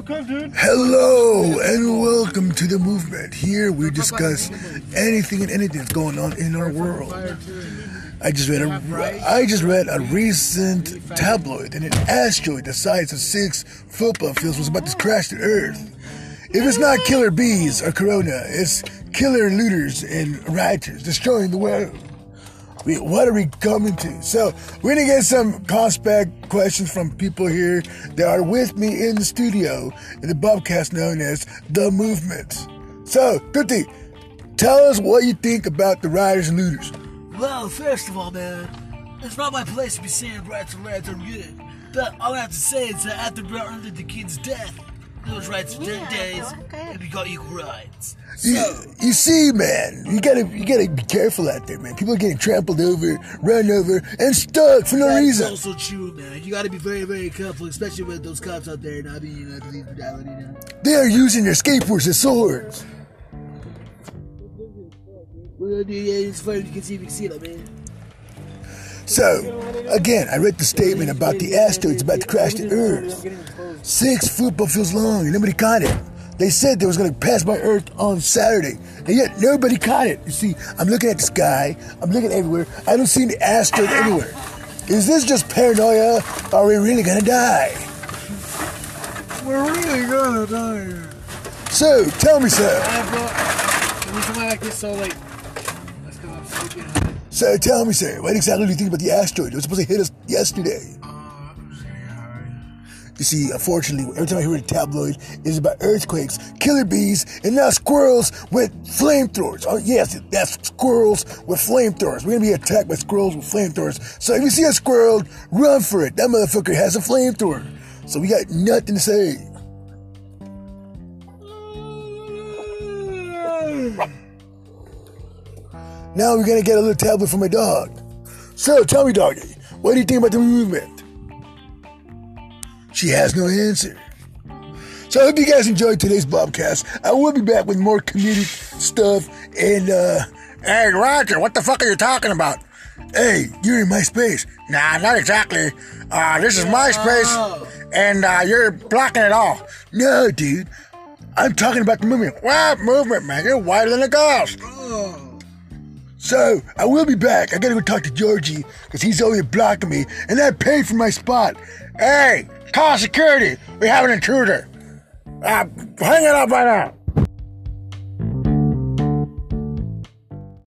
dude. Hello and welcome to the movement. Here we discuss anything and anything that's going on in our world. I just read a I just read a recent tabloid and an asteroid the size of six football fields was about to crash to Earth. If it's not killer bees or corona, it's killer looters and rioters destroying the world. We, what are we coming to? So we're gonna get some conspect questions from people here that are with me in the studio in the Bobcast known as the Movement. So, Tutti, tell us what you think about the riders and looters. Well, first of all, man, it's not my place to be saying rights and rights are good. But all I have to say is that after Martin Luther King's death, those rights are 10 Yeah, days, go ahead. and we got equal rights. You, So, you see, man, you gotta you gotta be careful out there, man. People are getting trampled over, run over, and stuck for no that's reason. That's also true, man. You gotta be very, very careful, especially with those cops out there not being, I believe, brutality now. They are using their skateboards as swords. Well, yeah, it's funny, you can see, you can see that, man. So, again, I read the statement about the asteroids about to crash the Earth. Six football fields long, and nobody caught it. They said they was going to pass by Earth on Saturday, and yet nobody caught it. You see, I'm looking at the sky, I'm looking everywhere. I don't see the asteroid anywhere. Is this just paranoia, or are we really going to die? We're really gonna die. So, tell me, sir. I brought. Can we come like this so like? Let's go. I'm sleeping on. So, tell me, sir, what exactly do you think about the asteroid? It was supposed to hit us yesterday. You see, unfortunately, every time I hear a tabloid, it's about earthquakes, killer bees, and now squirrels with flamethrowers. Oh, yes, that's squirrels with flamethrowers. We're gonna be attacked by squirrels with flamethrowers. So if you see a squirrel, run for it. That motherfucker has a flamethrower. So we got nothing to say. Now we're gonna get a little tablet for my dog. So tell me, doggy, what do you think about the movement? She has no answer. So I hope you guys enjoyed today's Bobcast. I will be back with more comedic stuff and uh Hey Roger, what the fuck are you talking about? Hey, you're in my space. Nah, not exactly. Uh this is my space and uh you're blocking it all. No, dude. I'm talking about the movement. What movement, man? You're whiter than a ghost. So, I will be back. I gotta go talk to Georgie, because he's over here blocking me, and I paid for my spot. Hey, call security. We have an intruder. Uh, hang it up right now.